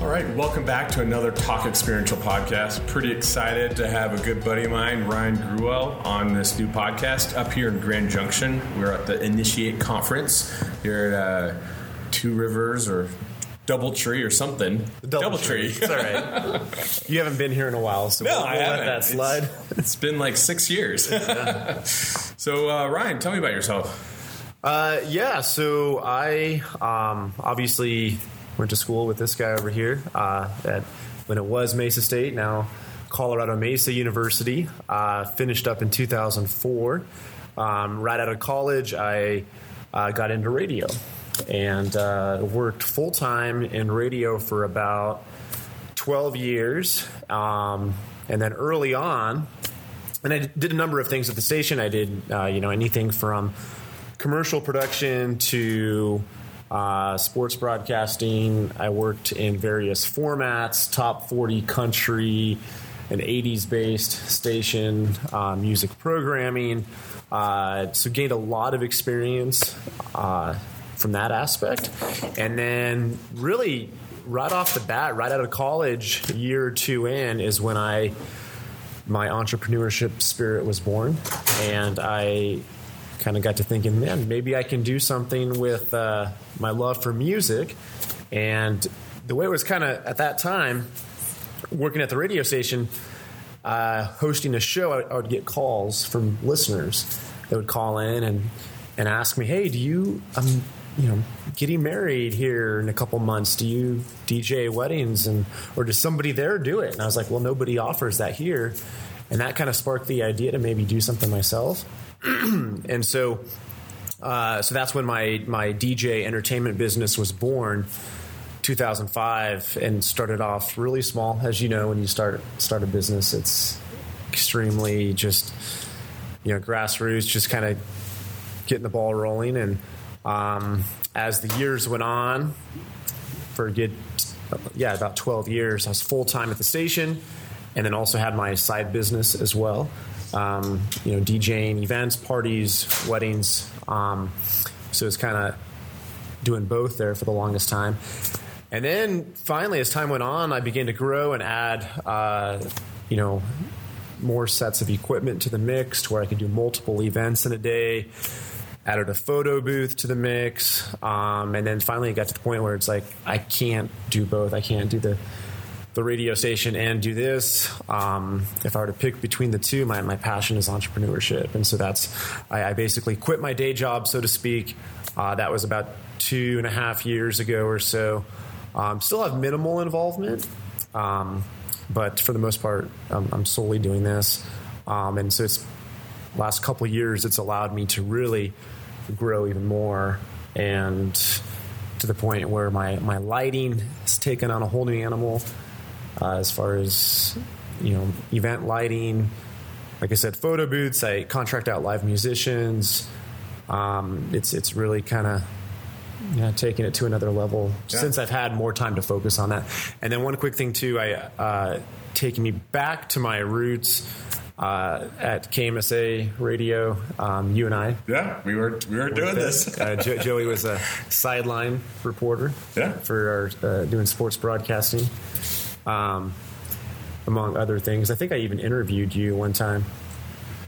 All right, welcome back to another Talk Experiential podcast. Pretty excited to have a good buddy of mine, Ryan Gruwell, on this new podcast up here in Grand Junction. We're at the Initiate Conference here at uh, Two Rivers or Double Tree or something. Doubletree. It's all right. You haven't been here in a while, so No, we'll, I we'll let haven't. that slide. It's, it's been like six years. so, uh, Ryan, tell me about yourself. Uh, yeah, so I um, obviously went to school with this guy over here uh, at when it was Mesa State, now Colorado Mesa University. Uh, finished up in 2004. Um, right out of college, I uh, got into radio and uh, worked full time in radio for about 12 years. Um, and then early on, and I did a number of things at the station. I did, uh, you know, anything from commercial production to uh, sports broadcasting. I worked in various formats, top 40 country, an 80s based station, uh, music programming. Uh, so gained a lot of experience uh, from that aspect. And then really right off the bat, right out of college, year or two in, is when I my entrepreneurship spirit was born, and I kind of got to thinking, man, maybe I can do something with uh, my love for music. And the way it was kind of at that time, working at the radio station, uh, hosting a show, I, I would get calls from listeners that would call in and and ask me, "Hey, do you um you know getting married here in a couple months? Do you DJ weddings and or does somebody there do it?" And I was like, "Well, nobody offers that here," and that kind of sparked the idea to maybe do something myself. and so, uh, so that's when my my DJ entertainment business was born. 2005 and started off really small as you know when you start start a business it's extremely just you know grassroots just kind of getting the ball rolling and um, as the years went on for a good yeah about 12 years i was full-time at the station and then also had my side business as well um, you know djing events parties weddings um, so it's kind of doing both there for the longest time and then finally, as time went on, I began to grow and add, uh, you know, more sets of equipment to the mix to where I could do multiple events in a day. Added a photo booth to the mix, um, and then finally it got to the point where it's like I can't do both. I can't do the the radio station and do this. Um, if I were to pick between the two, my, my passion is entrepreneurship, and so that's I, I basically quit my day job, so to speak. Uh, that was about two and a half years ago or so. Um, still have minimal involvement, um, but for the most part, um, I'm solely doing this. Um, and so it's last couple years, it's allowed me to really grow even more, and to the point where my my lighting has taken on a whole new animal, uh, as far as you know, event lighting. Like I said, photo booths. I contract out live musicians. Um, it's it's really kind of yeah, taking it to another level Yeah. since I've had more time to focus on that. And then one quick thing too, I uh, taking me back to my roots uh, at KMSA Radio. Um, you and I, Yeah, we were we were doing this. uh, jo- Joey was a sideline reporter Yeah. for our uh, doing sports broadcasting, um, among other things. I think I even interviewed you one time.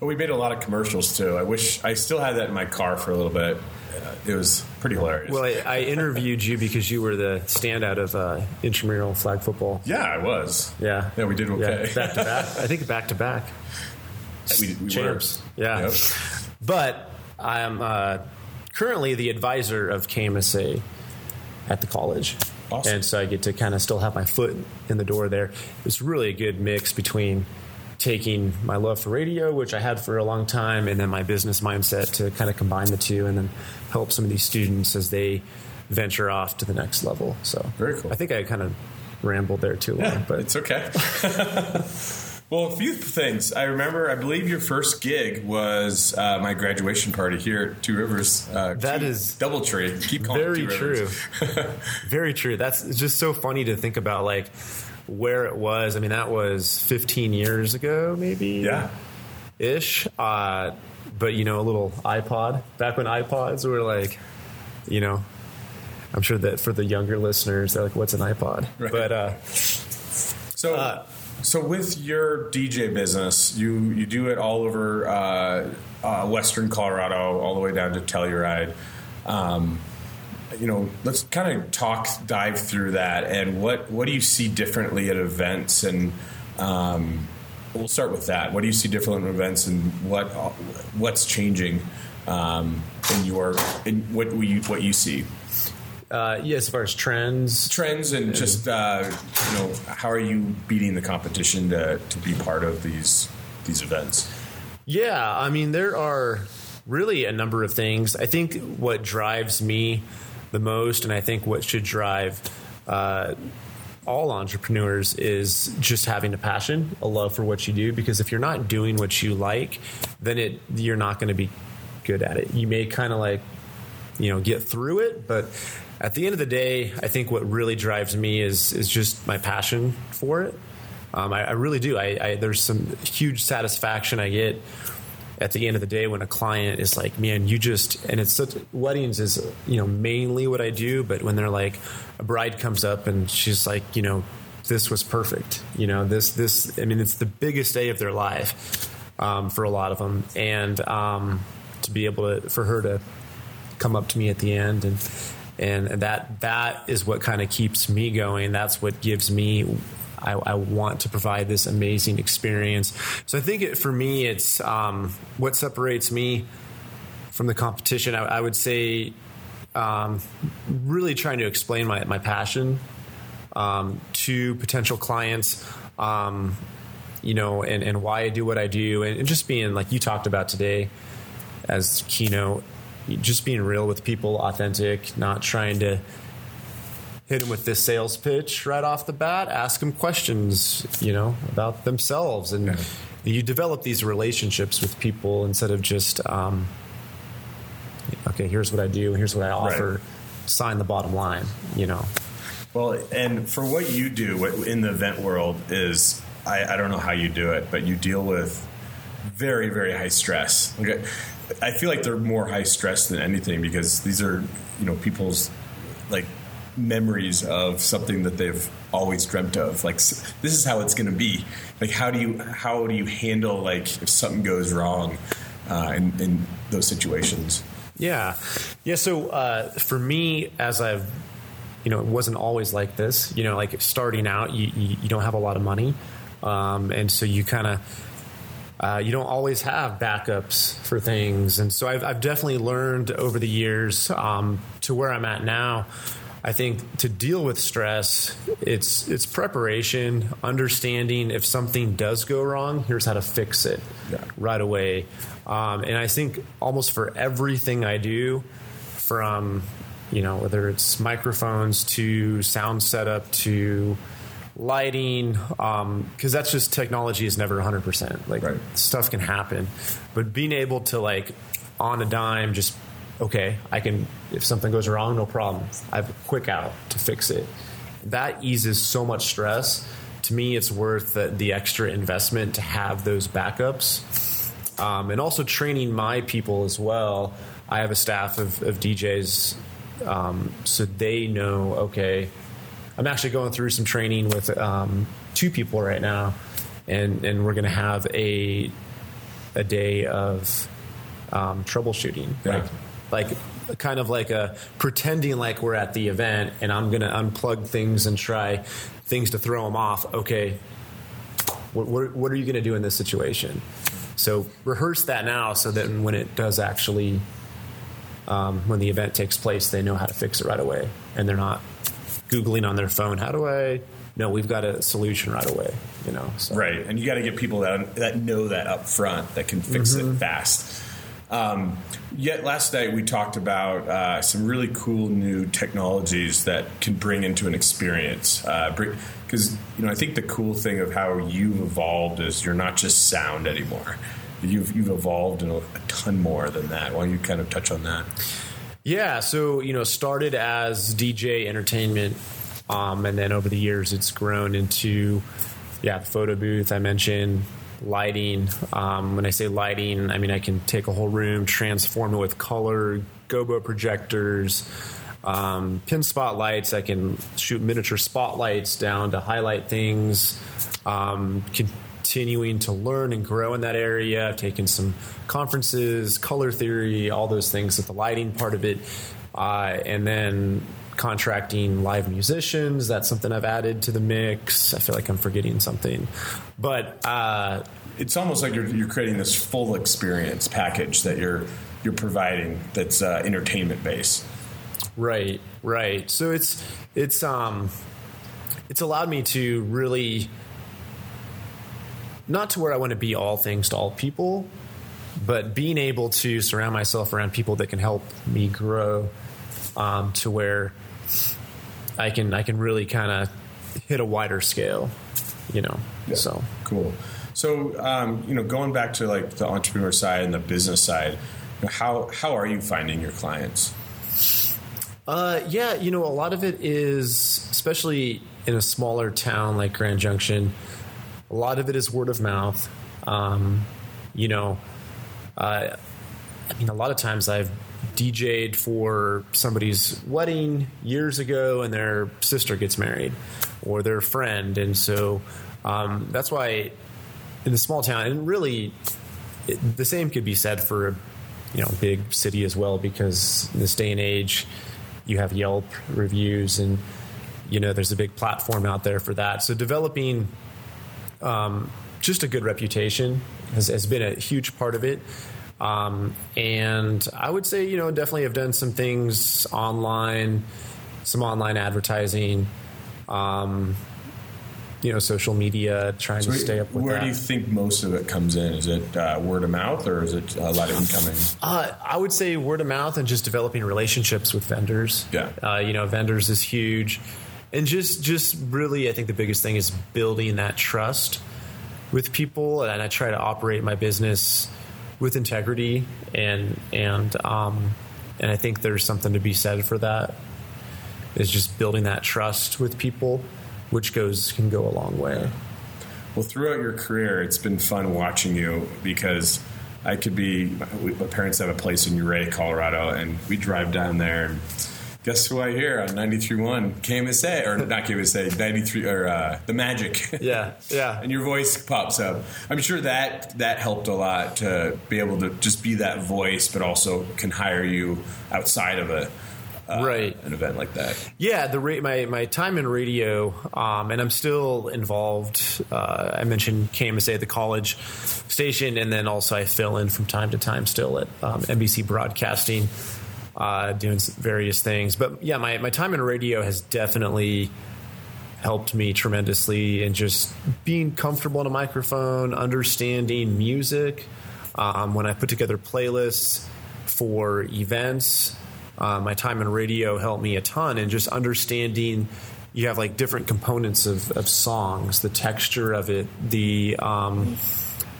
But we made a lot of commercials too. I wish I still had that in my car for a little bit. Uh, it was pretty hilarious. Well, I, I interviewed you because you were the standout of uh, intramural flag football. yeah, I was. Yeah. Yeah, we did okay. Yeah, back to back. I think back to back. we, we Champs. were. Yeah. Yep. But I'm uh, currently the advisor of KMSA at the college. Awesome. And so I get to kind of still have my foot in the door there. It's really a good mix between taking my love for radio, which I had for a long time, and then my business mindset to kind of combine the two and then help some of these students as they venture off to the next level. So Very cool. I think I kind of rambled there too long, Yeah, but it's okay. well, a few things. I remember. I believe your first gig was uh, my graduation party here at Two Rivers. Uh, That Two- is DoubleTree. Keep calling very it Two Rivers. Very true. That's just so funny to think about, like where it was. I mean, that was 15 years ago, maybe. yeah. ish. Uh, but you know, a little iPod back when iPods were like, you know, I'm sure that for the younger listeners, they're like, "What's an iPod?" Right. But uh, So, Uh, so with your DJ business, you you do it all over uh, uh, Western Colorado, all the way down to Telluride. Um, you know, let's kind of talk, dive through that, and what what do you see differently at events, and um, we'll start with that. What do you see different at events, and what what's changing um, in your in what you what you see? Uh, yeah, as far as trends, trends and just uh, you know how are you beating the competition to, to be part of these these events Yeah, I mean, there are really a number of things. I think what drives me the most, and I think what should drive uh, all entrepreneurs, is just having a passion, a love for what you do. Because if you're not doing what you like, then it you're not going to be good at it. You may kind of like you know get through it, but at the end of the day, I think what really drives me is is just my passion for it. Um, I, I really do. I, I there's some huge satisfaction I get at the end of the day when a client is like, "Man, you just," and it's such weddings is you know mainly what I do, but when they're like, a bride comes up and she's like, you know, this was perfect. You know, this this. I mean, it's the biggest day of their life um, for a lot of them, and um, to be able to for her to come up to me at the end and and that that is what kind of keeps me going. That's what gives me. I, I, want to provide this amazing experience. So I think it, for me, it's um, what separates me from the competition. I, I would say um, really trying to explain my, my passion um, to potential clients. Um, you know, and, and why I do what I do, and, and just being like you talked about today as keynote, just being real with people, authentic, not trying to hit them with this sales pitch right off the bat. Ask them questions, you know, about themselves, and Yeah. you develop these relationships with people instead of just, um, okay, here's what I do, here's what I offer. Right. Sign the bottom line, you know. well and for what you do in the event world is I, I don't know how you do it but you deal with very very high stress okay i feel like they're more high stress than anything because these are you know people's like memories of something that they've always dreamt of like this is how it's going to be like how do you how do you handle like if something goes wrong uh, in, in those situations Yeah, yeah. So uh, for me, as I've, you know, it wasn't always like this. You know, like starting out, you you, you don't have a lot of money, um, and so you kind of. Uh, you don't always have backups for things, and so I've, I've definitely learned over the years um, to where I'm at now. I think to deal with stress, it's it's preparation, understanding if something does go wrong, here's how to fix it Yeah. right away. Um, and I think almost for everything I do, from you know whether it's microphones to sound setup to lighting, because that's just technology is never 100. percent Like Right. stuff can happen, but being able to like on a dime just okay, I can if something goes wrong, no problem. I have a quick out to fix it. That eases so much stress. To me, it's worth the, the extra investment to have those backups um, and also training my people as well. I have a staff of, of DJs, um, so they know. Okay, I'm actually going through some training with um, two people right now, and and we're going to have a a day of um, troubleshooting, Yeah. like like kind of like a pretending like we're at the event, and I'm going to unplug things and try things to throw them off. Okay, what, what, what are you going to do in this situation? So rehearse that now, so that when it does actually, um, when the event takes place, they know how to fix it right away, and they're not googling on their phone. How do I? No, we've got a solution right away. You know, so. Right, and you got to get people that that know that up front that can fix it fast. Um, yet last night we talked about uh, some really cool new technologies that can bring into an experience. Because you know, I think the cool thing of how you've evolved is you're not just sound anymore. You've you've evolved in a, a ton more than that. Why don't you kind of touch on that? Yeah, so you know, started as DJ entertainment, um, and then over the years, it's grown into yeah, the photo booth I mentioned, lighting. Um, when I say lighting, I mean I can take a whole room, transform it with color, gobo projectors, um, pin spotlights. I can shoot miniature spotlights down to highlight things. Um, continuing to learn and grow in that area. I've taken some conferences, color theory, all those things with the lighting part of it, uh, and then contracting live musicians. That's something I've added to the mix. I feel like I'm forgetting something, but uh, it's almost like you're, you're creating this full experience package that you're you're providing that's uh, entertainment based. Right, right. So it's it's um it's allowed me to really not to where I want to be all things to all people, but being able to surround myself around people that can help me grow um, to where I can I can really kind of hit a wider scale, you know. Yeah. So cool. So um, you know, going back to like the entrepreneur side and the business side, how how are you finding your clients? Uh, yeah, you know, a lot of it is, especially in a smaller town like Grand Junction, a lot of it is word of mouth. Um, you know, uh, I mean, a lot of times I've DJ'd for somebody's wedding years ago, and their sister gets married, or their friend, and so um, that's why in the small town, and really, it, the same could be said for you know big city as well, because in this day and age, you have Yelp reviews, and you know there's a big platform out there for that. So developing um, just a good reputation has, has, been a huge part of it. Um, and I would say, you know, definitely have done some things online, some online advertising, um, you know, social media, trying so to stay up with Where that. do you think most of it comes in? Is it uh, word of mouth or is it a lot of incoming? Uh, I would say word of mouth and just developing relationships with vendors. Yeah. Uh, you know, vendors is huge and just just really, I think the biggest thing is building that trust with people, and I try to operate my business with integrity, and and um, and I think there's something to be said for that. Is just building that trust with people, which goes can go a long way. Well, throughout your career, it's been fun watching you because I could be. My parents have a place in Ouray, Colorado, and we drive down there. And, guess who I hear on 93.1 KMSA or not KMSA 93 or uh, the Magic. Yeah, yeah. and your voice pops up. I'm sure that that helped a lot to be able to just be that voice, but also can hire you outside of a. Uh, right, an event like that. Yeah, the ra- my my time in radio, um, and I'm still involved. Uh, I mentioned KMSA, at the college station, and then also I fill in from time to time still at um, MBC Broadcasting uh, doing various things. But yeah, my, my time in radio has definitely helped me tremendously in just being comfortable in a microphone, understanding music. Um, when I put together playlists for events, uh, my time in radio helped me a ton in just understanding. You have like different components of, of songs, the texture of it, the um,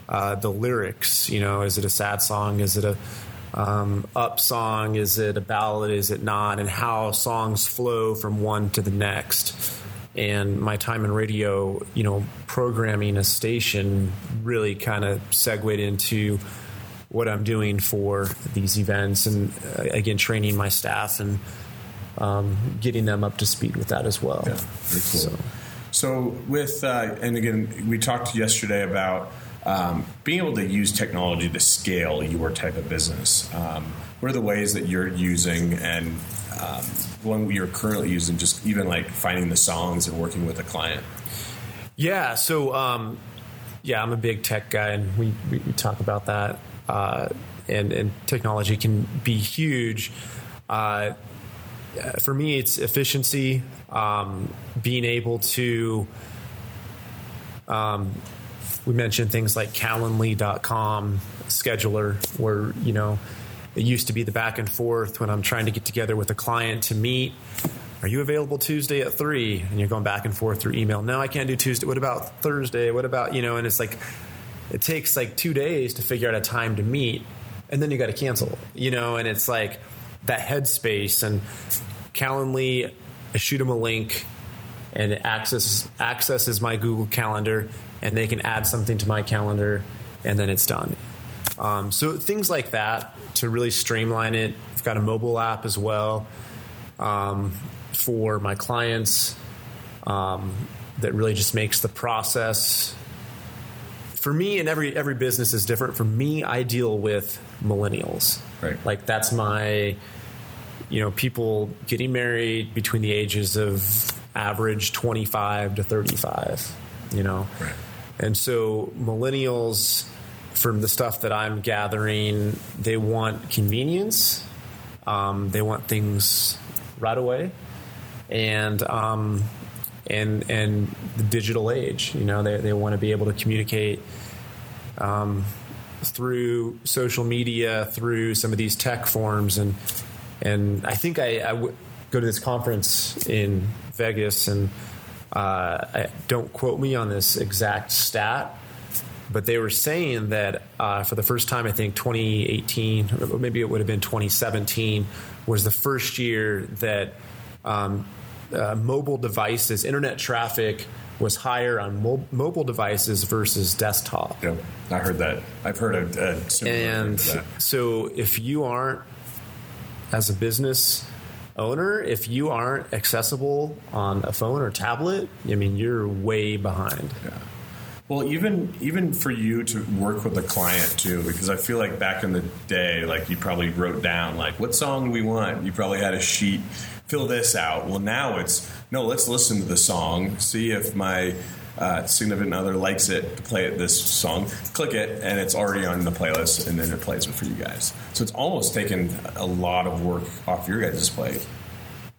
uh, the lyrics. You know, is it a sad song? Is it a um, up song? Is it a ballad? Is it not? And how songs flow from one to the next. And my time in radio, you know, programming a station really kind of segued into what I'm doing for these events, and uh, again, training my staff and um, getting them up to speed with that as well. Yeah, cool. So, so with uh, and again, we talked yesterday about um, being able to use technology to scale your type of business. Um, what are the ways that you're using and um, one you're currently using, just even like finding the songs and working with a client? Yeah, so um, yeah, I'm a big tech guy, and we, we, talk about that. Uh, and, and technology can be huge. Uh, for me, it's efficiency, um, being able to um, we mentioned things like Calendly.com scheduler, where you know it used to be the back and forth when I'm trying to get together with a client to meet. Are you available Tuesday at three? And you're going back and forth through email. No, I can't do Tuesday. What about Thursday? What about you know? And it's like it takes like two days to figure out a time to meet, and then you got to cancel. You know, and it's like that headspace and Calendly. I shoot them a link, and it access accesses my Google Calendar and they can add something to my calendar, and then it's done. Um, so things like that to really streamline it. I've got a mobile app as well. um, for my clients um, that really just makes the process for me and every every business is different for me i deal with millennials Right. like that's my you know people getting married between the ages of average 25 to 35 you know Right. And so millennials from the stuff that i'm gathering they want convenience. Um, they want things right away. And um, and and the digital age you know they, they want to be able to communicate um, through social media through some of these tech forms. And and I think I, I w- go to this conference in Vegas and uh, don't quote me on this exact stat but they were saying that uh, for the first time, I think 2018, or maybe it would have been 2017, was the first year that um, uh, mobile devices, internet traffic was higher on mo- mobile devices versus desktop. Yeah, I heard that. I've heard a, a similar And that. so if you aren't, as a business owner, if you aren't accessible on a phone or tablet, I mean, you're way behind. Yeah. Well, even even for you to work with a client too, because I feel like back in the day, like you probably wrote down like what song do we want. You probably had a sheet, fill this out. Well, now it's no. Let's listen to the song, see if my uh, significant other likes it to play it this song. Click it, and it's already on the playlist, and then it plays it for you guys. So it's almost taken a lot of work off your guys' plate.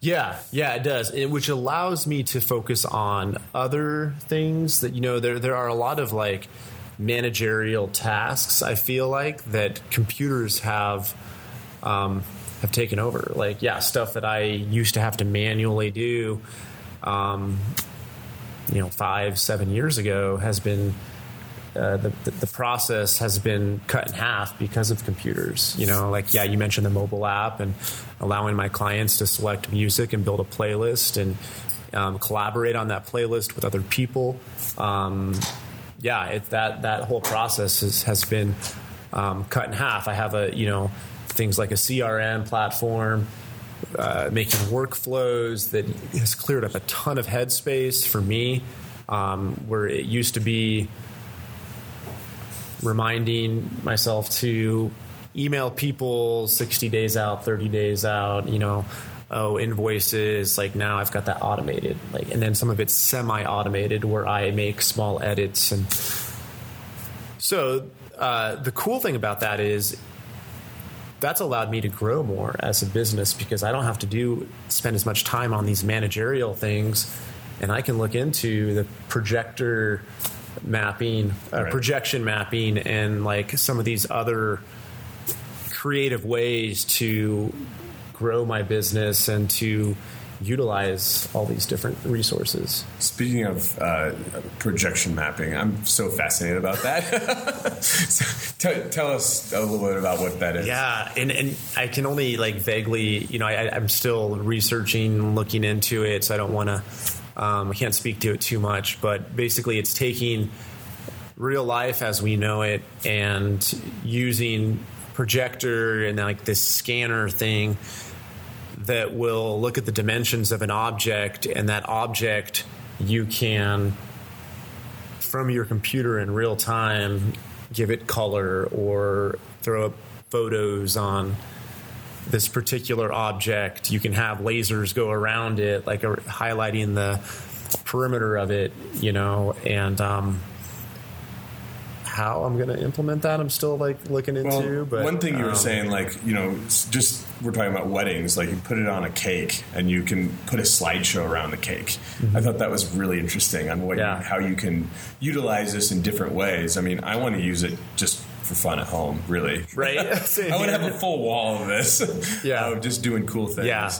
Yeah, yeah, it does, it, which allows me to focus on other things that you know. There, there are a lot of like managerial tasks. I feel like that computers have um, have taken over. Like, yeah, stuff that I used to have to manually do, um, you know, five, seven years ago has been uh, the, the process has been cut in half because of computers. You know, like yeah, you mentioned the mobile app and allowing my clients to select music and build a playlist and um, collaborate on that playlist with other people. Um, yeah, it, that that whole process has, has been um, cut in half. I have a you know things like a CRM platform. Uh, making workflows that has cleared up a ton of headspace for me, um, where it used to be reminding myself to email people 60 days out 30 days out you know oh invoices like now i've got that automated. Like and then some of it's semi automated where i make small edits and so uh, the cool thing about that is that's allowed me to grow more as a business because i don't have to do spend as much time on these managerial things and i can look into the projector mapping, uh, Right. projection mapping, and like some of these other creative ways to grow my business and to utilize all these different resources. Speaking of uh, projection mapping, I'm so fascinated about that. so, tell, tell us a little bit about what that is. Yeah, and, and I can only like vaguely, you know, I, I'm still researching, looking into it, so I don't want to, um, I can't speak to it too much. But basically, it's taking real life as we know it and using projector and like this scanner thing that will look at the dimensions of an object, and that object you can from your computer in real time give it color or throw up photos on this particular object. You can have lasers go around it, like highlighting the perimeter of it, you know, and um, how I'm going to implement that, I'm still like looking into. Well, but one thing you were um, saying, like you know, just we're talking about weddings. Like you put it on a cake, and you can put a slideshow around the cake. I thought that was really interesting on what Mm-hmm. Yeah. how you can utilize this in different ways. I mean, I want to use it just for fun at home, really. Right? I would have a full wall of this. Yeah. of just doing cool things. Yeah.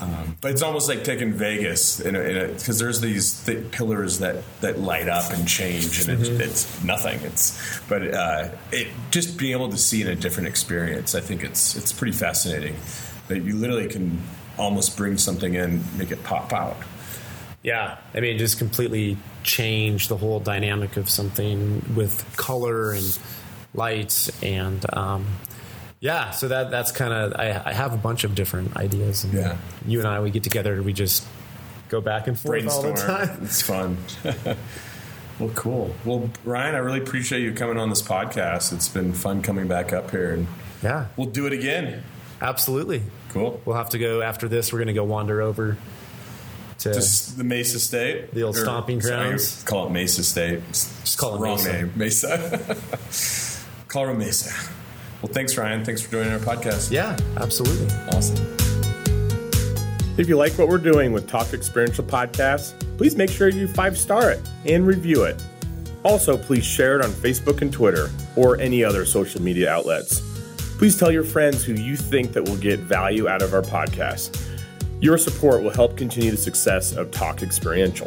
Um, but it's almost like taking Vegas because there's these th- pillars that, that light up and change, and Mm-hmm. it's, it's nothing. It's but uh, it just being able to see in a different experience. I think it's it's pretty fascinating that you literally can almost bring something in, make it pop out. Yeah, I mean, just completely change the whole dynamic of something with color and lights, and um, Yeah, so that that's kind of I, I have a bunch of different ideas. And Yeah. you and I we get together. We just go back and forth all the time. It's fun. well, cool. Well, Ryan, I really appreciate you coming on this podcast. It's been fun coming back up here, and Yeah, we'll do it again. absolutely. Cool. We'll have to go after this. We're going to go wander over to Just the Mesa State, The old stomping sorry, grounds. call it Mesa State. Just call it wrong Mesa. name, Mesa. Colorado Mesa. Well, thanks, Ryan. Thanks for joining our podcast. yeah, absolutely. Awesome. If you like what we're doing with Talk Experiential Podcasts, please make sure you five star it and review it. Also, please share it on Facebook and Twitter or any other social media outlets. Please tell your friends who you think that will get value out of our podcast. Your support will help continue the success of Talk Experiential.